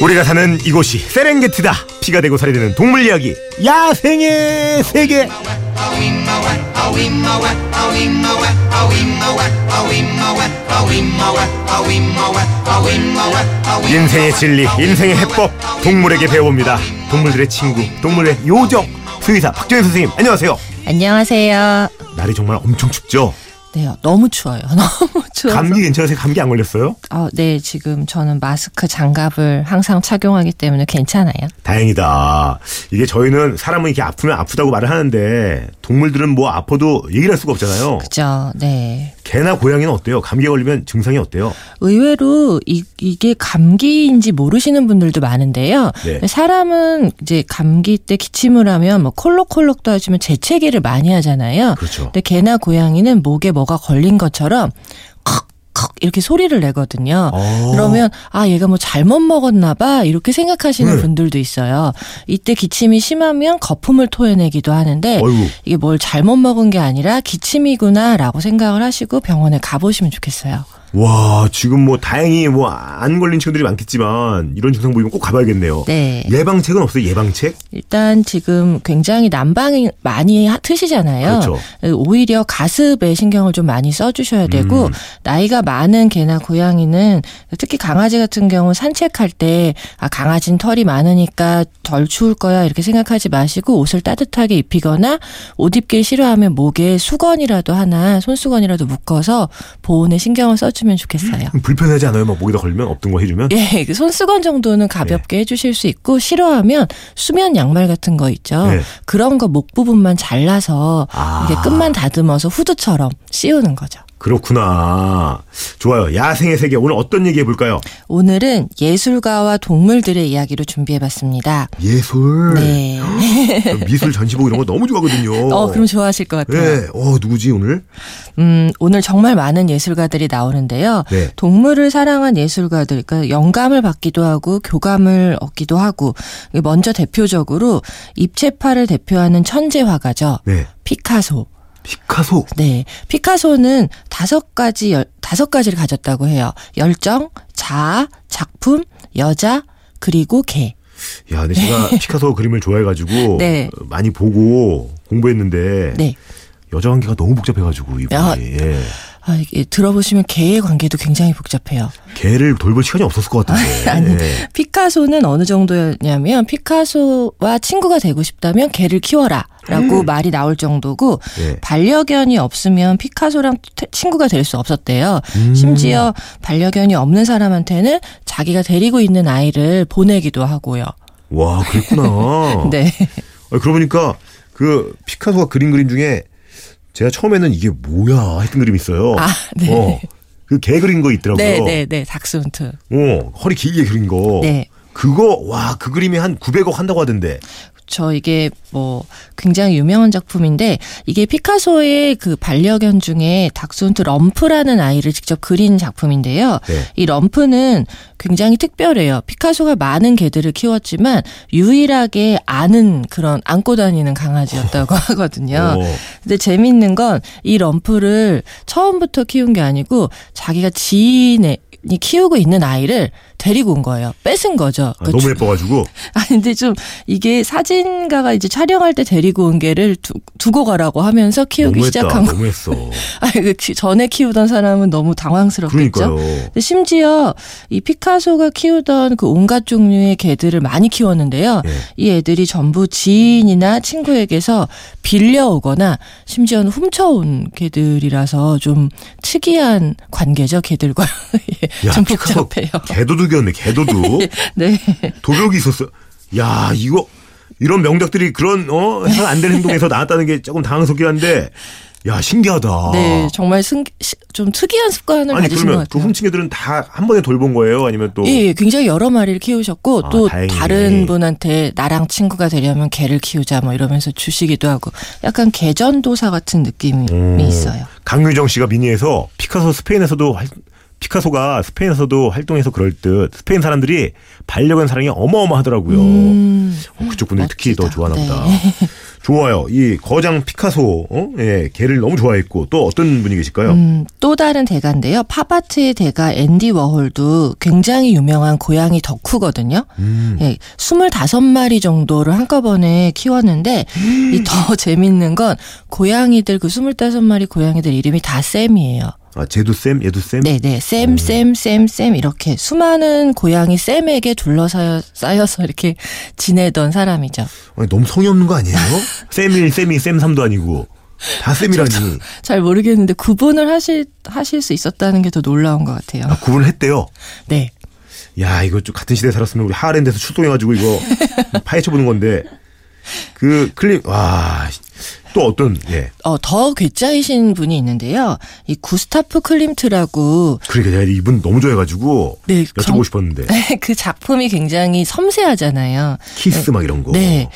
우리가 사는 이곳이 세렝게티다. 피가 되고 살이 되는 동물 이야기. 야생의 세계. 인생의 진리, 인생의 해법, 동물에게 배워봅니다. 동물들의 친구, 동물의 요정. 수의사 박정희 선생님, 안녕하세요. 안녕하세요. 날이 정말 엄청 춥죠? 네, 너무 추워요. 너무 추워서. 감기 괜찮으세요? 감기 안 걸렸어요? 어, 네, 지금 저는 마스크 장갑을 항상 착용하기 때문에 괜찮아요. 다행이다. 이게 저희는 사람은 이렇게 아프면 아프다고 말을 하는데 동물들은 뭐 아파도 얘기를 할 수가 없잖아요. 그죠? 네. 개나 고양이는 어때요? 감기에 걸리면 증상이 어때요? 의외로 이, 이게 감기인지 모르시는 분들도 많은데요. 네. 사람은 이제 감기 때 기침을 하면 뭐 콜록콜록도 하지만 재채기를 많이 하잖아요. 그렇죠. 근데 개나 고양이는 목에 뭐가 걸린 것처럼 컥컥 이렇게 소리를 내거든요. 어. 그러면 아 얘가 뭐 잘못 먹었나 봐 이렇게 생각하시는 네. 분들도 있어요. 이때 기침이 심하면 거품을 토해내기도 하는데 어이구. 이게 뭘 잘못 먹은 게 아니라 기침이구나라고 생각을 하시고 병원에 가보시면 좋겠어요. 와, 지금 뭐 다행히 뭐 안 걸린 친구들이 많겠지만 이런 증상 보이면 꼭 가봐야겠네요. 네. 예방책은 없어요? 예방책? 일단 지금 굉장히 난방이 많이 하- 트시잖아요. 그렇죠. 오히려 가습에 신경을 좀 많이 써주셔야 되고 음. 나이가 많은 개나 고양이는 특히 강아지 같은 경우 산책할 때 아, 강아지는 털이 많으니까 덜 추울 거야 이렇게 생각하지 마시고 옷을 따뜻하게 입히거나 옷 입기를 싫어하면 목에 수건이라도 하나 손수건이라도 묶어서 보온에 신경을 써주 면 좋겠어요. 불편하지 않아요? 막 목에다 걸리면 없던 거 해주면? 예, 그 손수건 정도는 가볍게 네. 해주실 수 있고 싫어하면 수면 양말 같은 거 있죠. 네. 그런 거 목 부분만 잘라서 아. 이게 끝만 다듬어서 후드처럼 씌우는 거죠. 그렇구나. 좋아요. 야생의 세계. 오늘 어떤 얘기 해볼까요? 오늘은 예술가와 동물들의 이야기로 준비해봤습니다. 예술. 네. 미술 전시복 이런 거 너무 좋아하거든요. 어, 그럼 좋아하실 것 같아요. 네. 어, 누구지, 오늘? 음, 오늘 정말 많은 예술가들이 나오는데요. 네. 동물을 사랑한 예술가들, 그러니까 영감을 받기도 하고 교감을 얻기도 하고 먼저 대표적으로 입체파를 대표하는 천재 화가죠. 네. 피카소. 피카소. 네. 피카소는 다섯 가지, 열, 다섯 가지를 가졌다고 해요. 열정, 자아, 작품, 여자, 그리고 개. 야, 근데 제가 피카소 그림을 좋아해가지고 네. 어, 많이 보고 공부했는데 네. 여자 관계가 너무 복잡해가지고 이분이 야. 예. 아, 이게 들어보시면 개의 관계도 굉장히 복잡해요. 걔를 돌볼 시간이 없었을 것 같은데. 아니, 예. 피카소는 어느 정도였냐면 피카소와 친구가 되고 싶다면 개를 키워라 라고 말이 나올 정도고 예. 반려견이 없으면 피카소랑 태- 친구가 될 수 없었대요. 음. 심지어 반려견이 없는 사람한테는 자기가 데리고 있는 아이를 보내기도 하고요. 와, 그랬구나. 네. 아, 그러고 보니까 그 피카소가 그린 그림 중에 제가 처음에는 이게 뭐야 했던 그림이 있어요. 아, 네. 어, 그개 그린 거 있더라고요. 네, 네, 네. 닥스훈트. 어, 허리 길게 그린 거. 네. 그거 와, 그 그림이 한 900억 한다고 하던데. 저 이게 뭐 굉장히 유명한 작품인데 이게 피카소의 그 반려견 중에 닥스훈트 럼프라는 아이를 직접 그린 작품인데요. 네. 이 럼프는 굉장히 특별해요. 피카소가 많은 개들을 키웠지만 유일하게 아는 그런 안고 다니는 강아지였다고 하거든요. 어. 근데 재밌는 건 이 럼프를 처음부터 키운 게 아니고 자기가 지인이 키우고 있는 아이를 데리고 온 거예요. 뺏은 거죠. 아, 그 너무 주- 예뻐가지고. 아니 근데 좀 이게 사진가가 이제 촬영할 때 데리고 온 개를 두, 두고 가라고 하면서 키우기 너무했다. 시작한 거. 너무했어. 아니 그 키- 전에 키우던 사람은 너무 당황스럽겠죠. 그러니까요. 근데 심지어 이 피카소가 키우던 그 온갖 종류의 개들을 많이 키웠는데요. 예. 이 애들이 전부 지인이나 친구에게서 빌려오거나 심지어는 훔쳐온 개들이라서 좀 특이한 관계죠, 개들과. 예, 야, 좀 복잡해요. 개도둑이었네. 개도둑. 네. 도벽이 있었어. 야, 이거 이런 명작들이 그런 어 해서 안 되는 행동에서 나왔다는 게 조금 당황스럽긴 한데. 야, 신기하다. 네, 정말 승, 시- 좀 특이한 습관을 아니 가지신 것 그러면 그 같아요. 훔친 애들은 다 한 번에 돌본 거예요? 아니면 또 예, 예, 굉장히 여러 마리를 키우셨고 아, 또 다행이네. 다른 분한테 나랑 친구가 되려면 개를 키우자 뭐 이러면서 주시기도 하고 약간 개전도사 같은 느낌이 음. 있어요. 강유정 씨가 미니에서 피카소 스페인에서도 활, 피카소가 스페인에서도 활동해서 그럴 듯 스페인 사람들이 반려견 사랑이 어마어마하더라고요. 음, 어, 그쪽 분들 이 특히 더. 좋아하나 네. 보다. 좋아요. 이 거장 피카소, 어? 예, 걔를 너무 좋아했고, 또 어떤 분이 계실까요? 음, 또 다른 대가인데요. 팝아트의 대가 앤디 워홀도 굉장히 유명한 고양이 덕후거든요. 음. 예, 25마리 정도를 한꺼번에 키웠는데 이더 재밌는 건 고양이들 그 25마리 고양이들 이름이 다 쌤이에요. 아, 쟤도 쌤, 얘도 쌤? 네, 네. 쌤, 쌤, 쌤, 쌤 이렇게 수많은 고양이 쌤에게 둘러싸여 쌓여서 이렇게 지내던 사람이죠. 아니, 너무 성의 없는 거 아니에요? 쌤1, 쌤이, 쌤3도 아니고. 다 쌤이라니. 잘 모르겠는데 구분을 하실 하실 수 있었다는 게 더 놀라운 것 같아요. 아, 구분을 했대요. 네. 야, 이거 좀 같은 시대에 살았으면 우리 하랜드에서 출동해가지고 이거 파헤쳐보는 건데. 그 클립, 와, 또 어떤, 예. 어, 더 괴짜이신 분이 있는데요. 이 구스타프 클림트라고 그러니까 내가 이분 너무 좋아해가지고. 네, 여쭤보고 정- 싶었는데. 그 작품이 굉장히 섬세하잖아요. 키스 막 이런 거. 네.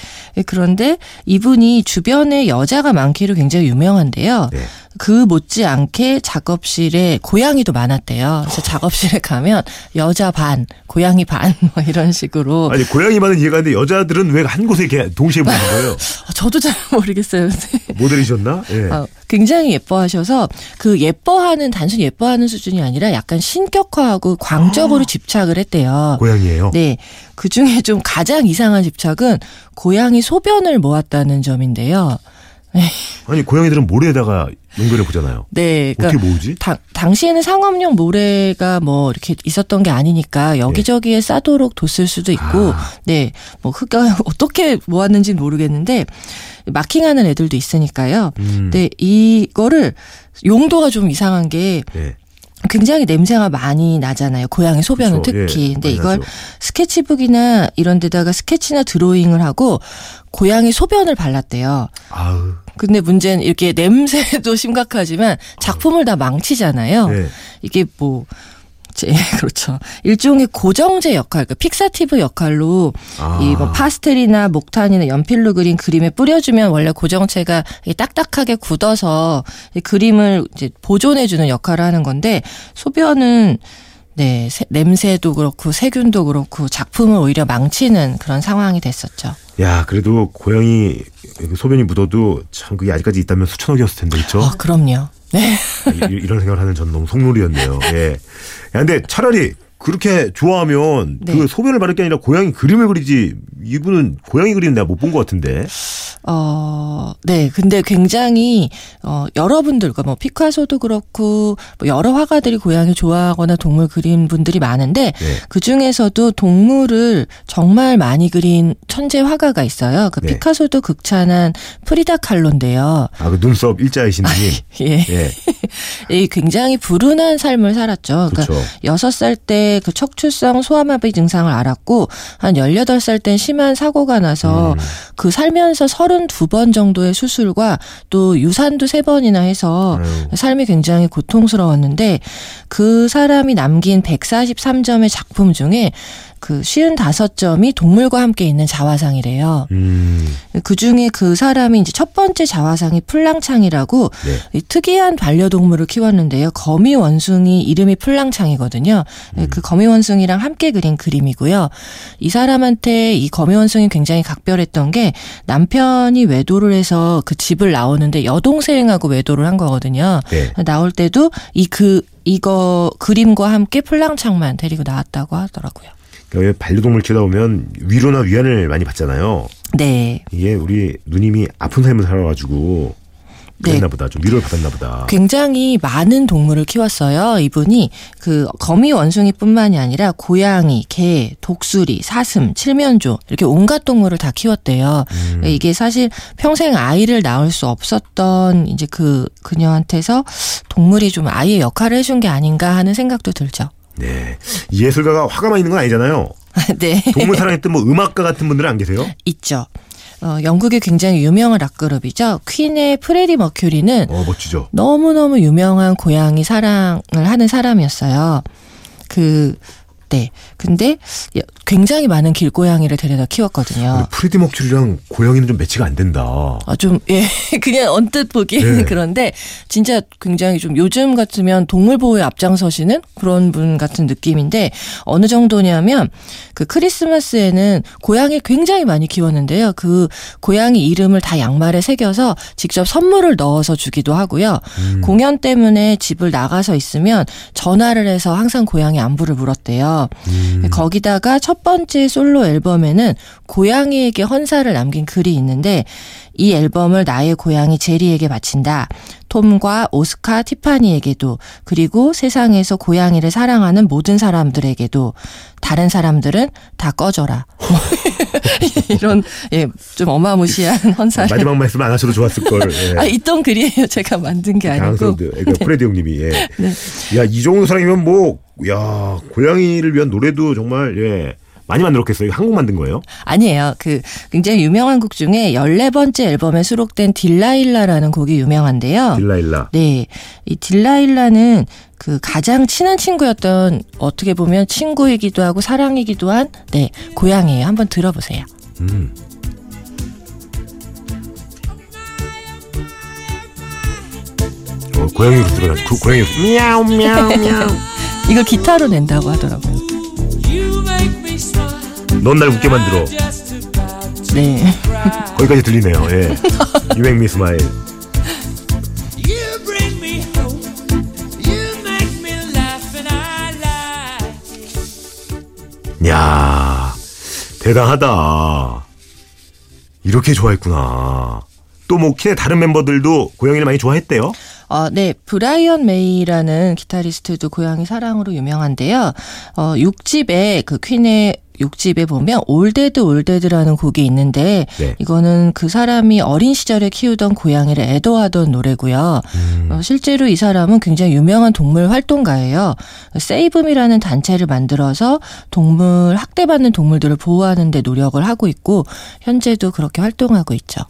그런데 이분이 주변에 여자가 많기로 굉장히 유명한데요. 네. 그 못지않게 작업실에 고양이도 많았대요. 그래서 작업실에 가면 여자 반, 고양이 반, 뭐 이런 식으로. 아니, 고양이만은 이해가 가는데 여자들은 왜 한 곳에 이렇게 동시에 보는 거예요? 어, 저도 잘 모르겠어요. 모델이셨나? 예. 어, 굉장히 예뻐하셔서 그 예뻐하는 단순히 예뻐하는 수준이 아니라 약간 신격화하고 광적으로 집착을 했대요. 고양이에요. 네. 그 중에 좀 가장 이상한 집착은 고양이 소변을 모았다는 점인데요. 아니, 고양이들은 모래에다가 연결해 보잖아요. 네. 어떻게 그러니까 모으지? 당, 당시에는 상업용 모래가 뭐 이렇게 있었던 게 아니니까 여기저기에 싸도록 뒀을 수도 있고, 아. 네. 뭐 흙가 어떻게 모았는지는 모르겠는데, 마킹하는 애들도 있으니까요. 음. 네. 이거를 용도가 좀 이상한 게 예. 굉장히 냄새가 많이 나잖아요. 고양이 소변은 그쵸. 특히. 예, 근데 이걸 나죠. 스케치북이나 이런 데다가 스케치나 드로잉을 하고 고양이 소변을 발랐대요. 아우. 근데 문제는 이렇게 냄새도 심각하지만 작품을 다 망치잖아요. 예. 이게 뭐, 제, 그렇죠. 일종의 고정제 역할, 그 fixative 역할로 아. 이뭐 파스텔이나 목탄이나 연필로 그린 그림에 뿌려주면 원래 고정제가 딱딱하게 굳어서 이 그림을 이제 보존해주는 역할을 하는 건데 소변은 네 세- 냄새도 그렇고 세균도 그렇고 작품을 오히려 망치는 그런 상황이 됐었죠. 야, 그래도 고양이 소변이 묻어도 참 그게 아직까지 있다면 수천억이었을 텐데, 그렇죠? 아 그럼요. 네. 이런 생각을 하는 전 너무 속물이었네요. 예. 야, 근데 차라리 그렇게 좋아하면 네. 그 소변을 바를 게 아니라 고양이 그림을 그리지 이분은 고양이 그리는 내가 못 본 것 같은데. 어, 네. 근데 굉장히, 어, 여러분들, 그뭐 피카소도 그렇고, 뭐 여러 화가들이 고양이 좋아하거나 동물 그린 분들이 많은데, 네. 그 중에서도 동물을 정말 많이 그린 천재 화가가 있어요. 그 네. 피카소도 극찬한 프리다 칼로인데요. 아, 그 눈썹 일자이신 분이. 예. 예. 이 굉장히 불운한 삶을 살았죠. 그렇죠. 그러니까 여섯 살 때 그 척추성 소아마비 증상을 알았고 한 18살 땐 심한 사고가 나서 음. 그 살면서 32번 정도의 수술과 또 유산도 3번이나 해서 아유. 삶이 굉장히 고통스러웠는데 그 사람이 남긴 143점의 작품 중에 그 55점이 동물과 함께 있는 자화상이래요. 음. 그 중에 그 사람이 이제 첫 번째 자화상이 풀랑창이라고 네. 이 특이한 반려동물을 키웠는데요. 거미 원숭이 이름이 풀랑창이거든요. 음. 그 거미 원숭이랑 함께 그린 그림이고요. 이 사람한테 이 거미 원숭이 굉장히 각별했던 게 남편 이 외도를 해서 그 집을 나오는데 여동생하고 외도를 한 거거든요. 네. 나올 때도 이 그 이거 그림과 함께 풀랑창만 데리고 나왔다고 하더라고요. 그러니까 왜 반려동물 키우다 보면 위로나 위안을 많이 받잖아요. 네. 이게 우리 누님이 아픈 삶을 살아가지고 네. 그랬나 보다. 좀 위로를 받았나 보다. 굉장히 많은 동물을 키웠어요. 이분이 그 거미 원숭이뿐만이 아니라 고양이, 개, 독수리, 사슴, 칠면조 이렇게 온갖 동물을 다 키웠대요. 음. 이게 사실 평생 아이를 낳을 수 없었던 이제 그 그녀한테서 동물이 좀 아이의 역할을 해준 게 아닌가 하는 생각도 들죠. 네. 이 예술가가 화가만 있는 건 아니잖아요. 네, 동물 사랑했던 뭐 음악가 같은 분들은 안 계세요? 있죠. 어, 영국의 굉장히 유명한 락그룹이죠. 퀸의 프레디 머큐리는 어, 멋지죠. 너무너무 유명한 고양이 사랑을 하는 사람이었어요. 그, 네. 근데 굉장히 많은 길고양이를 데려다 키웠거든요. 프레디 머큐리랑 고양이는 좀 매치가 안 된다. 아, 좀, 예. 그냥 언뜻 보기에는 네. 그런데 진짜 굉장히 좀 요즘 같으면 동물보호에 앞장서시는 그런 분 같은 느낌인데 어느 정도냐면 그 크리스마스에는 고양이 굉장히 많이 키웠는데요. 그 고양이 이름을 다 양말에 새겨서 직접 선물을 넣어서 주기도 하고요. 음. 공연 때문에 집을 나가서 있으면 전화를 해서 항상 고양이 안부를 물었대요. 음. 거기다가 첫 번째 솔로 앨범에는 고양이에게 헌사를 남긴 글이 있는데 이 앨범을 나의 고양이 제리에게 바친다. 톰과 오스카 티파니에게도 그리고 세상에서 고양이를 사랑하는 모든 사람들에게도 다른 사람들은 다 꺼져라. 이런 예, 좀 어마무시한 헌사를 마지막 말씀 안 하셔도 좋았을 걸. 예. 아 있던 글이에요. 제가 만든 게 아니고. 강성드, 그러니까 프레디 형님이. 예. 네. 야, 이 정도 사람이면 뭐, 야, 고양이를 위한 노래도 정말, 예. 많이 만들었겠어요. 한 곡 만든 거예요? 아니에요. 그 굉장히 유명한 곡 중에 14번째 앨범에 수록된 딜라일라라는 곡이 유명한데요. 딜라일라. 네. 이 딜라일라는 그 가장 친한 친구였던 어떻게 보면 친구이기도 하고 사랑이기도 한 네, 고양이에요. 한번 들어보세요. 음. 어, 고양이로 들어가. 그 고양이로. 미야오, 미야오, 미야오. 이걸 기타로 낸다고 하더라고요. 넌 날 웃게 만들어. 네. 거기까지 들리네요. 예. You make me smile. You bring me hope. You make me laugh and I like. 야 대단하다. 이렇게 좋아했구나. 또 뭐 퀸의 다른 멤버들도 고양이를 많이 좋아했대요. 어, 네. 브라이언 메이라는 기타리스트도 고양이 사랑으로 유명한데요. 어, 6집에 그 퀸의 6집에 보면 All Dead All Dead라는 곡이 있는데 네. 이거는 그 사람이 어린 시절에 키우던 고양이를 애도하던 노래고요. 어, 실제로 이 사람은 굉장히 유명한 동물 활동가예요. 세이브미라는 단체를 만들어서 동물 학대받는 동물들을 보호하는 데 노력을 하고 있고 현재도 그렇게 활동하고 있죠.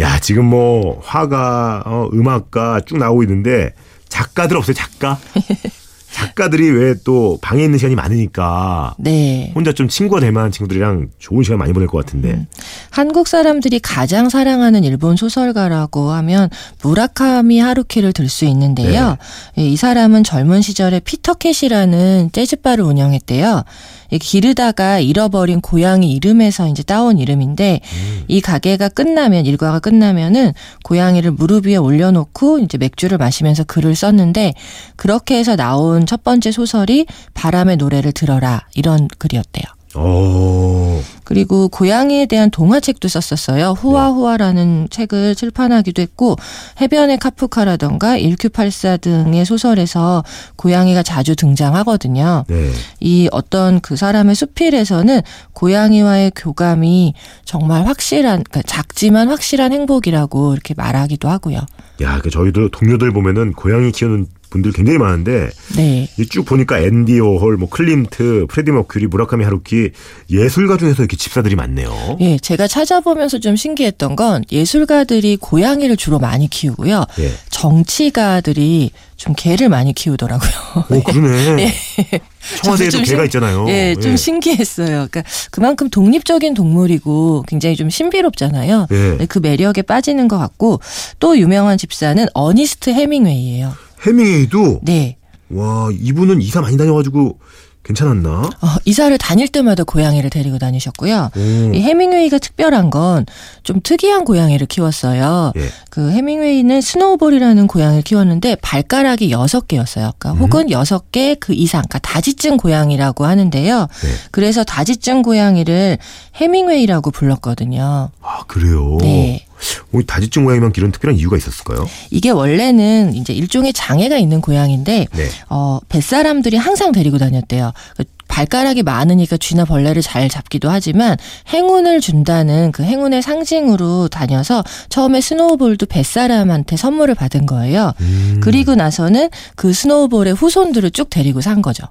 야 지금 뭐 화가 어, 음악가 쭉 나오고 있는데 작가들 없어요 작가? 작가들이 왜 또 방에 있는 시간이 많으니까 네. 혼자 좀 친구가 될 만한 친구들이랑 좋은 시간 많이 보낼 것 같은데 한국 사람들이 가장 사랑하는 일본 소설가라고 하면 무라카미 하루키를 들 수 있는데요. 예, 이 사람은 젊은 시절에 피터캣이라는 재즈바를 운영했대요. 이 기르다가 잃어버린 고양이 이름에서 이제 따온 이름인데 이 가게가 끝나면 일과가 끝나면은 고양이를 무릎 위에 올려놓고 이제 맥주를 마시면서 글을 썼는데 그렇게 해서 나온 첫 번째 소설이 바람의 노래를 들어라 이런 글이었대요. 어 그리고 고양이에 대한 동화책도 썼었어요. 후아후아라는 책을 출판하기도 했고 해변의 카프카라던가 일큐팔사 등의 소설에서 고양이가 자주 등장하거든요. 네. 이 어떤 그 사람의 수필에서는 고양이와의 교감이 정말 확실한 그러니까 작지만 확실한 행복이라고 이렇게 말하기도 하고요. 야, 그 저희도 동료들 보면은 고양이 키우는 분들 굉장히 많은데 네. 이쭉 보니까 앤디 워홀, 뭐 클림트, 프레디 머큐리, 무라카미 하루키 예술가 중에서 이렇게 집사들이 많네요. 예, 제가 찾아보면서 좀 신기했던 건 예술가들이 고양이를 주로 많이 키우고요. 예. 정치가들이 좀 개를 많이 키우더라고요. 오, 그러네. 청와대에도 저도 좀 개가 신- 있잖아요. 예, 좀 신기했어요. 그러니까 그만큼 독립적인 동물이고 굉장히 좀 신비롭잖아요. 예. 그 매력에 빠지는 것 같고 또 유명한 집사는 어니스트 해밍웨이예요. 해밍웨이도 네. 와 이분은 이사 많이 다녀가지고 괜찮았나? 어, 이사를 다닐 때마다 고양이를 데리고 다니셨고요. 오. 이 해밍웨이가 특별한 건 좀 특이한 고양이를 키웠어요. 예. 그 해밍웨이는 스노우볼이라는 고양이를 키웠는데 발가락이 여섯 개였어요. 그러니까 음. 혹은 여섯 개 그 이상, 그러니까 다지증 고양이라고 하는데요. 네. 그래서 다지증 고양이를 해밍웨이라고 불렀거든요. 아 그래요. 네. 어, 다지증 고양이만 기른 특별한 이유가 있었을까요? 이게 원래는 이제 일종의 장애가 있는 고양인데 네. 어, 뱃사람들이 항상 데리고 다녔대요. 그 발가락이 많으니까 쥐나 벌레를 잘 잡기도 하지만 행운을 준다는 그 행운의 상징으로 다녀서 처음에 스노우볼도 뱃사람한테 선물을 받은 거예요. 음. 그리고 나서는 그 스노우볼의 후손들을 쭉 데리고 산 거죠.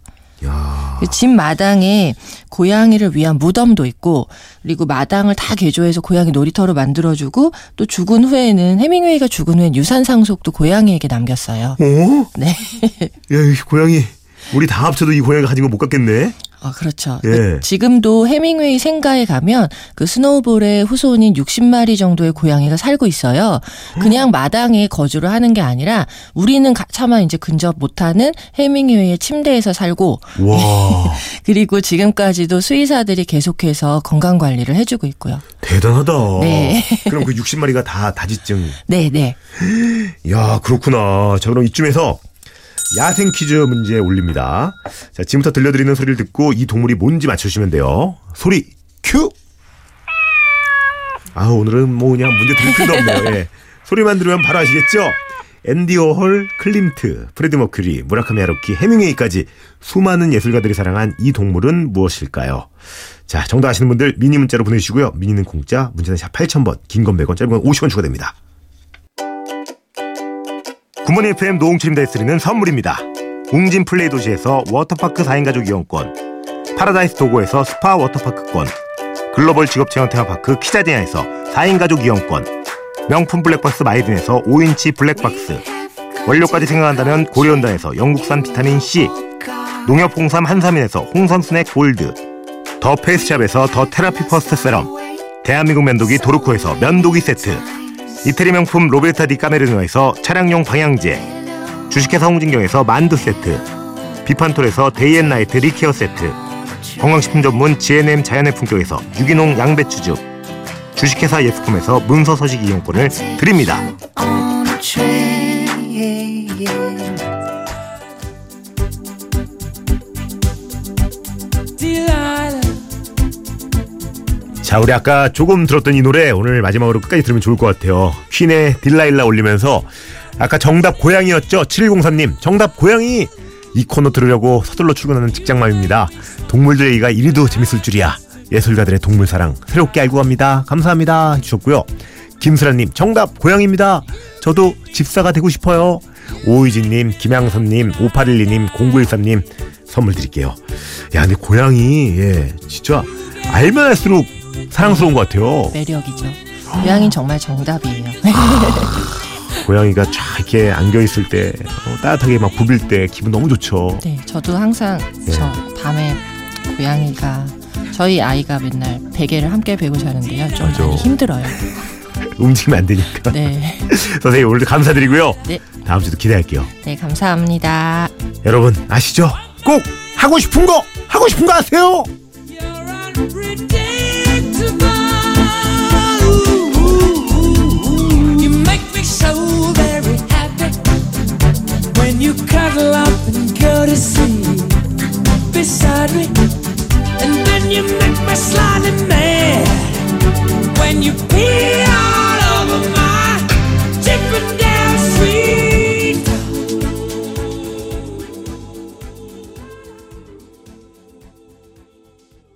야. 그집 마당에 고양이를 위한 무덤도 있고 그리고 마당을 다 개조해서 고양이 놀이터로 만들어주고 또 죽은 후에는 해밍웨이가 죽은 후엔 유산 상속도 고양이에게 남겼어요. 어? 네. 야, 이 고양이 우리 다 합쳐도 이 고양이가 가진 거 못 갖겠네. 아, 그렇죠. 예. 그 지금도 해밍웨이 생가에 가면 그 스노우볼의 후손인 60마리 정도의 고양이가 살고 있어요. 그냥 마당에 거주를 하는 게 아니라 우리는 가- 차마 이제 근접 못하는 해밍웨이의 침대에서 살고 와 그리고 지금까지도 수의사들이 계속해서 건강 관리를 해주고 있고요. 대단하다. 네. 그럼 그 60마리가 다 다지증. 네, 네. 야 그렇구나. 자 그럼 이쯤에서 야생 퀴즈 문제 올립니다. 자 지금부터 들려드리는 소리를 듣고 이 동물이 뭔지 맞추시면 돼요. 소리 큐. 아 오늘은 뭐 그냥 문제 드릴 필요도 없네요. 예. 소리만 들으면 바로 아시겠죠? 앤디 워홀, 클림트, 프레디 머큐리, 무라카미 하루키, 해밍웨이까지 수많은 예술가들이 사랑한 이 동물은 무엇일까요? 자, 정답 아시는 분들 미니 문자로 보내주시고요. 미니는 공짜, 문자는 샵 8000번, 긴 건 100원, 짧은 건 50원 추가됩니다. 굿모닝 FM 노홍철입니다. 드리는 선물입니다. 웅진 플레이 도시에서 워터파크 4인 가족 이용권, 파라다이스 도고에서 스파 워터파크권, 글로벌 직업 체험 테마파크 키자니아에서 4인 가족 이용권, 명품 블랙박스 마이든에서 5인치 블랙박스, 원료까지 생각한다면 고려은단에서 영국산 비타민 C, 농협 홍삼 한삼인에서 홍삼 스낵 골드, 더 페이스샵에서 더 테라피 퍼스트 세럼, 대한민국 면도기 도르코에서 면도기 세트, 이태리 명품 로베르타 디 까메르노에서 차량용 방향제, 주식회사 홍진경에서 만두 세트, 비판톨에서 day and night lip care 세트, 건강식품 전문 GNM 자연의 품격에서 유기농 양배추즙, 주식회사 예스콤에서 문서 서식 이용권을 드립니다. 자, 우리 아까 조금 들었던 이 노래 오늘 마지막으로 끝까지 들으면 좋을 것 같아요. 퀸의 딜라일라 올리면서 아까 정답 고양이였죠? 7104님. 정답 고양이! 이 코너 들으려고 서둘러 출근하는 직장맘입니다. 동물들 얘기가 이리도 재밌을 줄이야. 예술가들의 동물 사랑 새롭게 알고 갑니다. 감사합니다. 해주셨고요. 김슬아님, 정답 고양이입니다. 저도 집사가 되고 싶어요. 오이진님, 김양선님, 5812님, 0913님 선물 드릴게요. 야, 근데 고양이, 예, 진짜 알면 알수록 사랑스러운 것 같아요. 매력이죠. 고양이는 정말 정답이에요. 고양이가 쫙 이렇게 안겨 있을 때 어, 따뜻하게 막 부빌 때 기분 너무 좋죠. 네, 저도 항상 저 밤에 고양이가 저희 아이가 맨날 베개를 함께 베고 자는데요. 좀 맞아. 많이 힘들어요. 움직이면 안 되니까. 네, 선생님 오늘도 감사드리고요. 네, 다음 주도 기대할게요. 네 감사합니다. 여러분 아시죠? 꼭 하고 싶은 거 하고 싶은 거 하세요. You cuddle up and go to sleep beside me, and then you make me slightly mad when you pee all over my dripping down sweet.